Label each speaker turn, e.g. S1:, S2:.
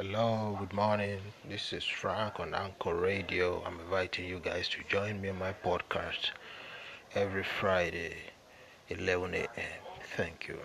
S1: Hello, good morning. This is Frank on Anchor Radio. I'm inviting you guys to join me on my podcast every Friday, 11 a.m. Thank you.